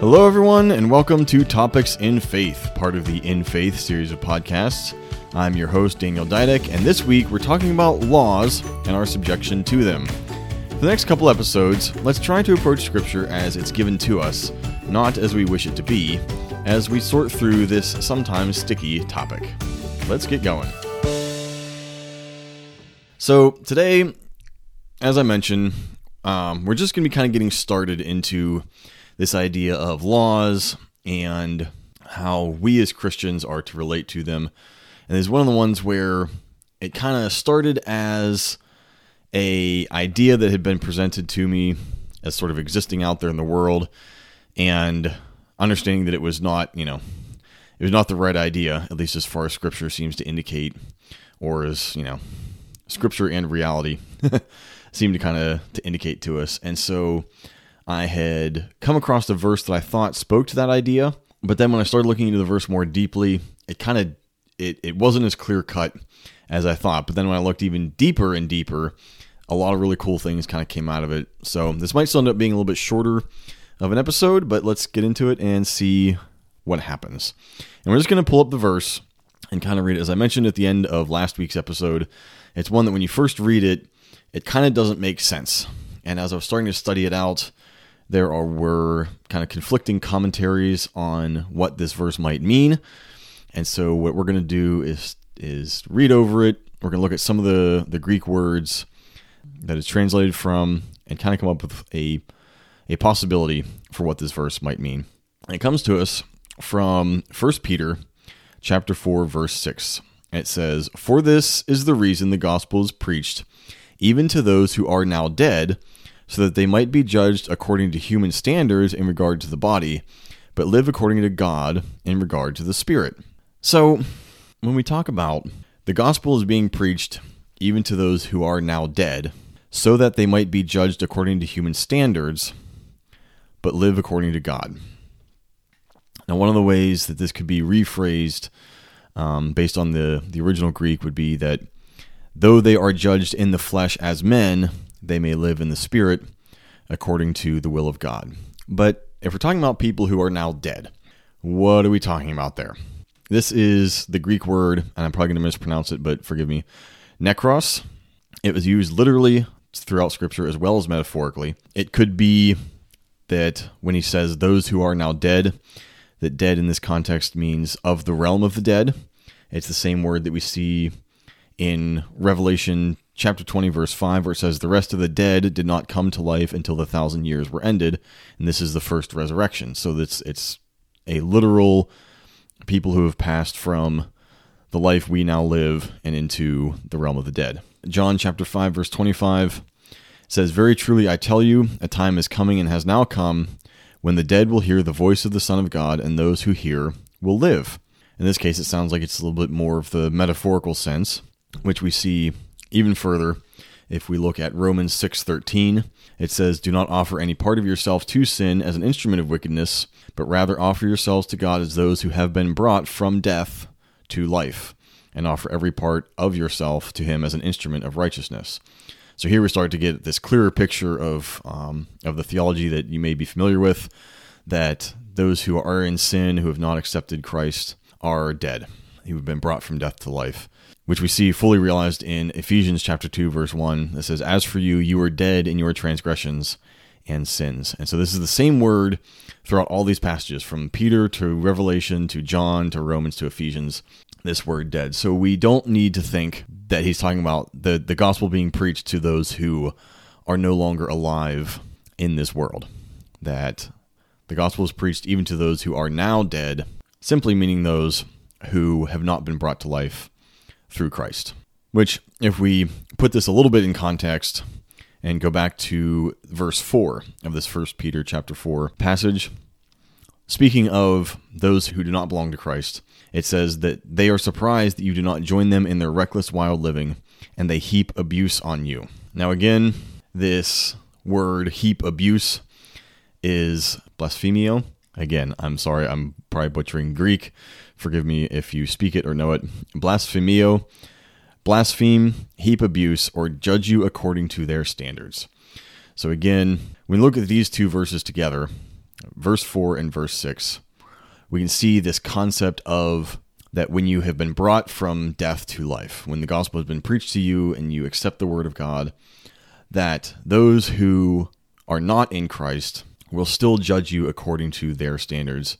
Hello, everyone, and welcome to Topics in Faith, part of the In Faith series of podcasts. I'm your host, Daniel Didek, and this week we're talking about laws and our subjection to them. For the next couple episodes, let's try to approach Scripture as it's given to us, not as we wish it to be, as we sort through this sometimes sticky topic. Let's get going. So, today, as I mentioned, um, we're just going to be kind of getting started into this idea of laws and how we as Christians are to relate to them. And there's one of the ones where it kind of started as a idea that had been presented to me as sort of existing out there in the world and understanding that it was not, you know, it was not the right idea, at least as far as scripture seems to indicate, or as, you know, scripture and reality seem to kind of to indicate to us. And so I had come across a verse that I thought spoke to that idea, but then when I started looking into the verse more deeply, it kind of it, it wasn't as clear cut as I thought. But then when I looked even deeper and deeper, a lot of really cool things kind of came out of it. So this might still end up being a little bit shorter of an episode, but let's get into it and see what happens. And we're just going to pull up the verse and kind of read it. As I mentioned at the end of last week's episode, it's one that when you first read it, it kind of doesn't make sense. And as I was starting to study it out, there are, were kind of conflicting commentaries on what this verse might mean. And so what we're going to do is is read over it. We're going to look at some of the the Greek words that it's translated from and kind of come up with a a possibility for what this verse might mean. And it comes to us from 1 Peter chapter 4 verse 6. It says, "For this is the reason the gospel is preached even to those who are now dead, so that they might be judged according to human standards in regard to the body, but live according to God in regard to the spirit." So, when we talk about the gospel is being preached even to those who are now dead, so that they might be judged according to human standards, but live according to God. Now, one of the ways that this could be rephrased um, based on the, the original Greek would be that though they are judged in the flesh as men, they may live in the spirit according to the will of God. But if we're talking about people who are now dead, what are we talking about there? This is the Greek word, and I'm probably going to mispronounce it, but forgive me, necros. It was used literally throughout Scripture as well as metaphorically. It could be that when he says those who are now dead, that dead in this context means of the realm of the dead. It's the same word that we see in Revelation chapter 20, verse 5, where it says, The rest of the dead did not come to life until the thousand years were ended. And this is the first resurrection. So it's, it's a literal people who have passed from the life we now live and into the realm of the dead. John chapter 5 verse 25 says, "Very truly I tell you, a time is coming and has now come when the dead will hear the voice of the Son of God, and those who hear will live." In this case, it sounds like it's a little bit more of the metaphorical sense, which we see even further if we look at Romans 6:13. It says, "Do not offer any part of yourself to sin as an instrument of wickedness, but rather offer yourselves to God as those who have been brought from death to life, and offer every part of yourself to him as an instrument of righteousness." So here we start to get this clearer picture of um, of the theology that you may be familiar with, that those who are in sin, who have not accepted Christ, are dead, who have been brought from death to life, which we see fully realized in Ephesians chapter two, verse one. It says, "As for you, you were dead in your transgressions and sins." And so this is the same word throughout all these passages, from Peter to Revelation to John to Romans to Ephesians this word dead. So we don't need to think that he's talking about the, the gospel being preached to those who are no longer alive in this world. That the gospel is preached even to those who are now dead, simply meaning those who have not been brought to life through Christ. Which, if we put this a little bit in context and go back to verse 4 of this first Peter chapter 4 passage, speaking of those who do not belong to Christ, it says that they are surprised that you do not join them in their reckless, wild living, and they heap abuse on you. Now, again, this word heap abuse is blasphemio. Again, I'm sorry, I'm probably butchering Greek. Forgive me if you speak it or know it. Blasphemio, blaspheme, heap abuse, or judge you according to their standards. So, again, when we look at these two verses together, verse 4 and verse 6, we can see this concept of that when you have been brought from death to life, when the gospel has been preached to you and you accept the word of God, that those who are not in Christ will still judge you according to their standards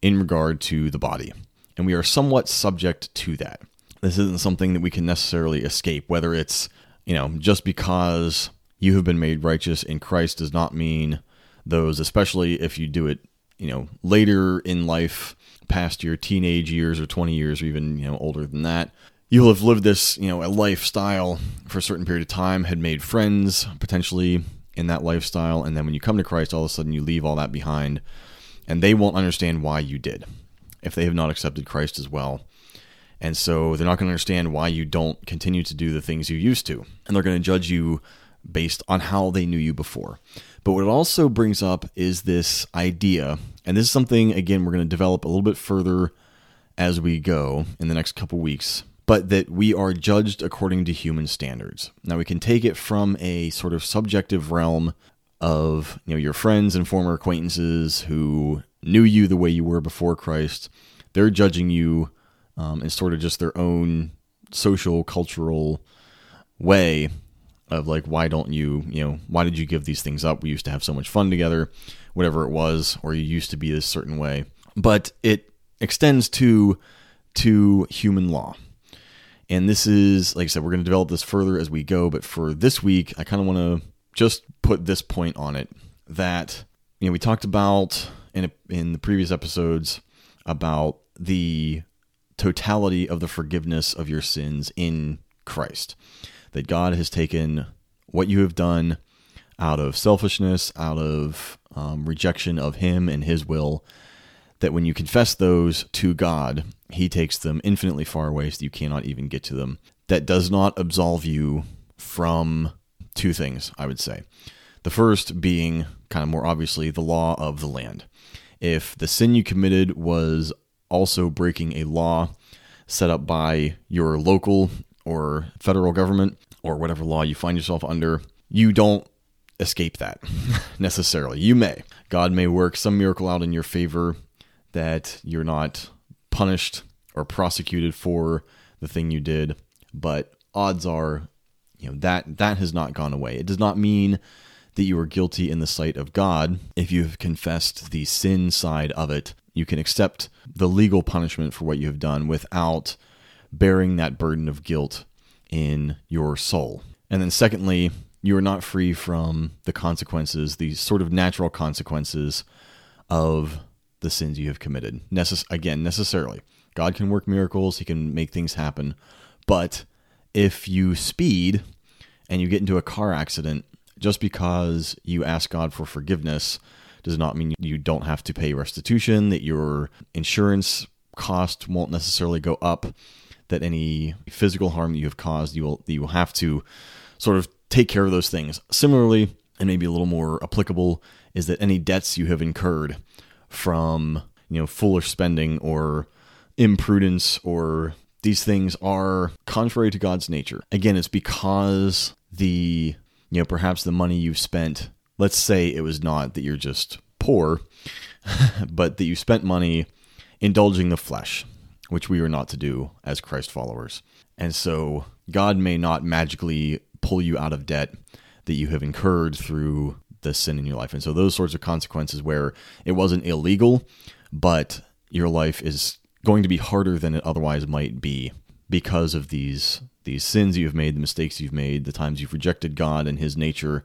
in regard to the body. And we are somewhat subject to that. This isn't something that we can necessarily escape, whether it's, you know, just because you have been made righteous in Christ does not mean those, especially if you do it, you know, later in life, past your teenage years or 20 years or even, you know, older than that. You'll have lived this, you know, a lifestyle for a certain period of time, had made friends potentially in that lifestyle, and then when you come to Christ, all of a sudden you leave all that behind, and they won't understand why you did if they have not accepted Christ as well. And so they're not going to understand why you don't continue to do the things you used to. And they're going to judge you based on how they knew you before. But what it also brings up is this idea, and this is something, again, we're going to develop a little bit further as we go in the next couple weeks, but that we are judged according to human standards. Now, we can take it from a sort of subjective realm of you know your friends and former acquaintances who knew you the way you were before Christ. They're judging you um, in sort of just their own social, cultural way of like, why don't you, you know, why did you give these things up? We used to have so much fun together, whatever it was, or you used to be this certain way. But it extends to to human law. And this is, like I said, we're going to develop this further as we go. But for this week, I kind of want to just put this point on it that you know we talked about in a, in the previous episodes about the totality of the forgiveness of your sins in Christ. That God has taken what you have done out of selfishness, out of um, rejection of Him and His will, that when you confess those to God, He takes them infinitely far away so you cannot even get to them. That does not absolve you from two things, I would say. The first being kind of more obviously the law of the land. If the sin you committed was also breaking a law set up by your local or federal government or whatever law you find yourself under, you don't escape that necessarily. You may. God may work some miracle out in your favor that you're not punished or prosecuted for the thing you did, but odds are, you know, that that has not gone away. It does not mean that you are guilty in the sight of God if you have confessed the sin side of it. You can accept the legal punishment for what you have done without bearing that burden of guilt in your soul. And then, secondly, you are not free from the consequences, these sort of natural consequences of the sins you have committed. Necess- again, necessarily. God can work miracles, He can make things happen. But if you speed and you get into a car accident, just because you ask God for forgiveness does not mean you don't have to pay restitution, that your insurance cost won't necessarily go up, that any physical harm you have caused, you will you will have to sort of take care of those things. Similarly, and maybe a little more applicable, is that any debts you have incurred from you know foolish spending or imprudence or these things are contrary to God's nature. Again, it's because the you know, perhaps the money you've spent, let's say it was not that you're just poor, but that you spent money indulging the flesh, which we are not to do as Christ followers. And so God may not magically pull you out of debt that you have incurred through the sin in your life. And so those sorts of consequences where it wasn't illegal, but your life is going to be harder than it otherwise might be because of these these sins you've made, the mistakes you've made, the times you've rejected God and his nature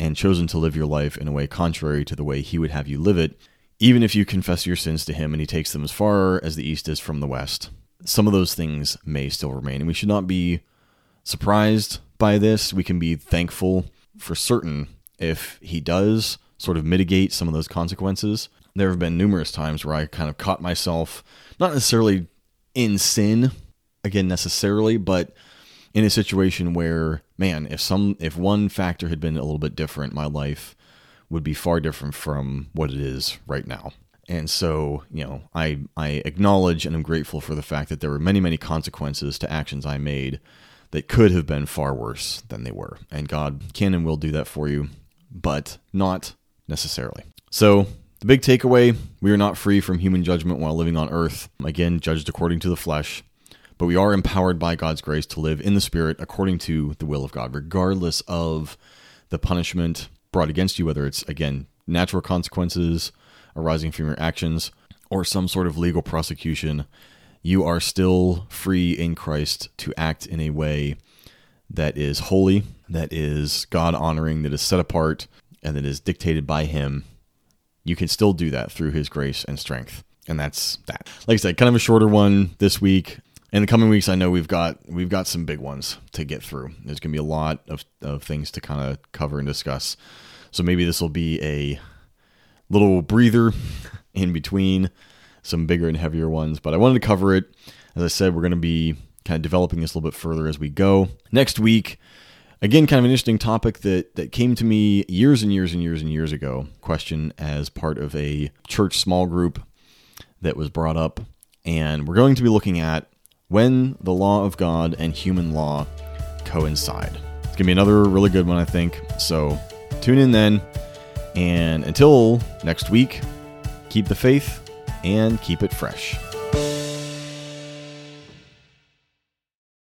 and chosen to live your life in a way contrary to the way he would have you live it, even if you confess your sins to him and he takes them as far as the east is from the west. Some of those things may still remain, and we should not be surprised by this. We can be thankful for certain if he does sort of mitigate some of those consequences. There have been numerous times where I kind of caught myself, not necessarily in sin, again, necessarily, but in a situation where, man, if some if one factor had been a little bit different, my life would be far different from what it is right now. And so, you know, I I acknowledge and I'm grateful for the fact that there were many, many consequences to actions I made that could have been far worse than they were. And God can and will do that for you, but not necessarily. So The big takeaway we are not free from human judgment while living on earth, again, judged according to the flesh, but we are empowered by God's grace to live in the Spirit according to the will of God, regardless of the punishment brought against you, whether it's, again, natural consequences arising from your actions or some sort of legal prosecution. You are still free in Christ to act in a way that is holy, that is God honoring, that is set apart, and that is dictated by Him you can still do that through his grace and strength. And that's that. Like I said, kind of a shorter one this week. In the coming weeks, I know we've got we've got some big ones to get through. There's gonna be a lot of, of things to kind of cover and discuss. So maybe this will be a little breather in between some bigger and heavier ones. But I wanted to cover it. As I said, we're gonna be kind of developing this a little bit further as we go. Next week, Again, kind of an interesting topic that, that came to me years and years and years and years ago. Question as part of a church small group that was brought up. And we're going to be looking at when the law of God and human law coincide. It's going to be another really good one, I think. So tune in then. And until next week, keep the faith and keep it fresh.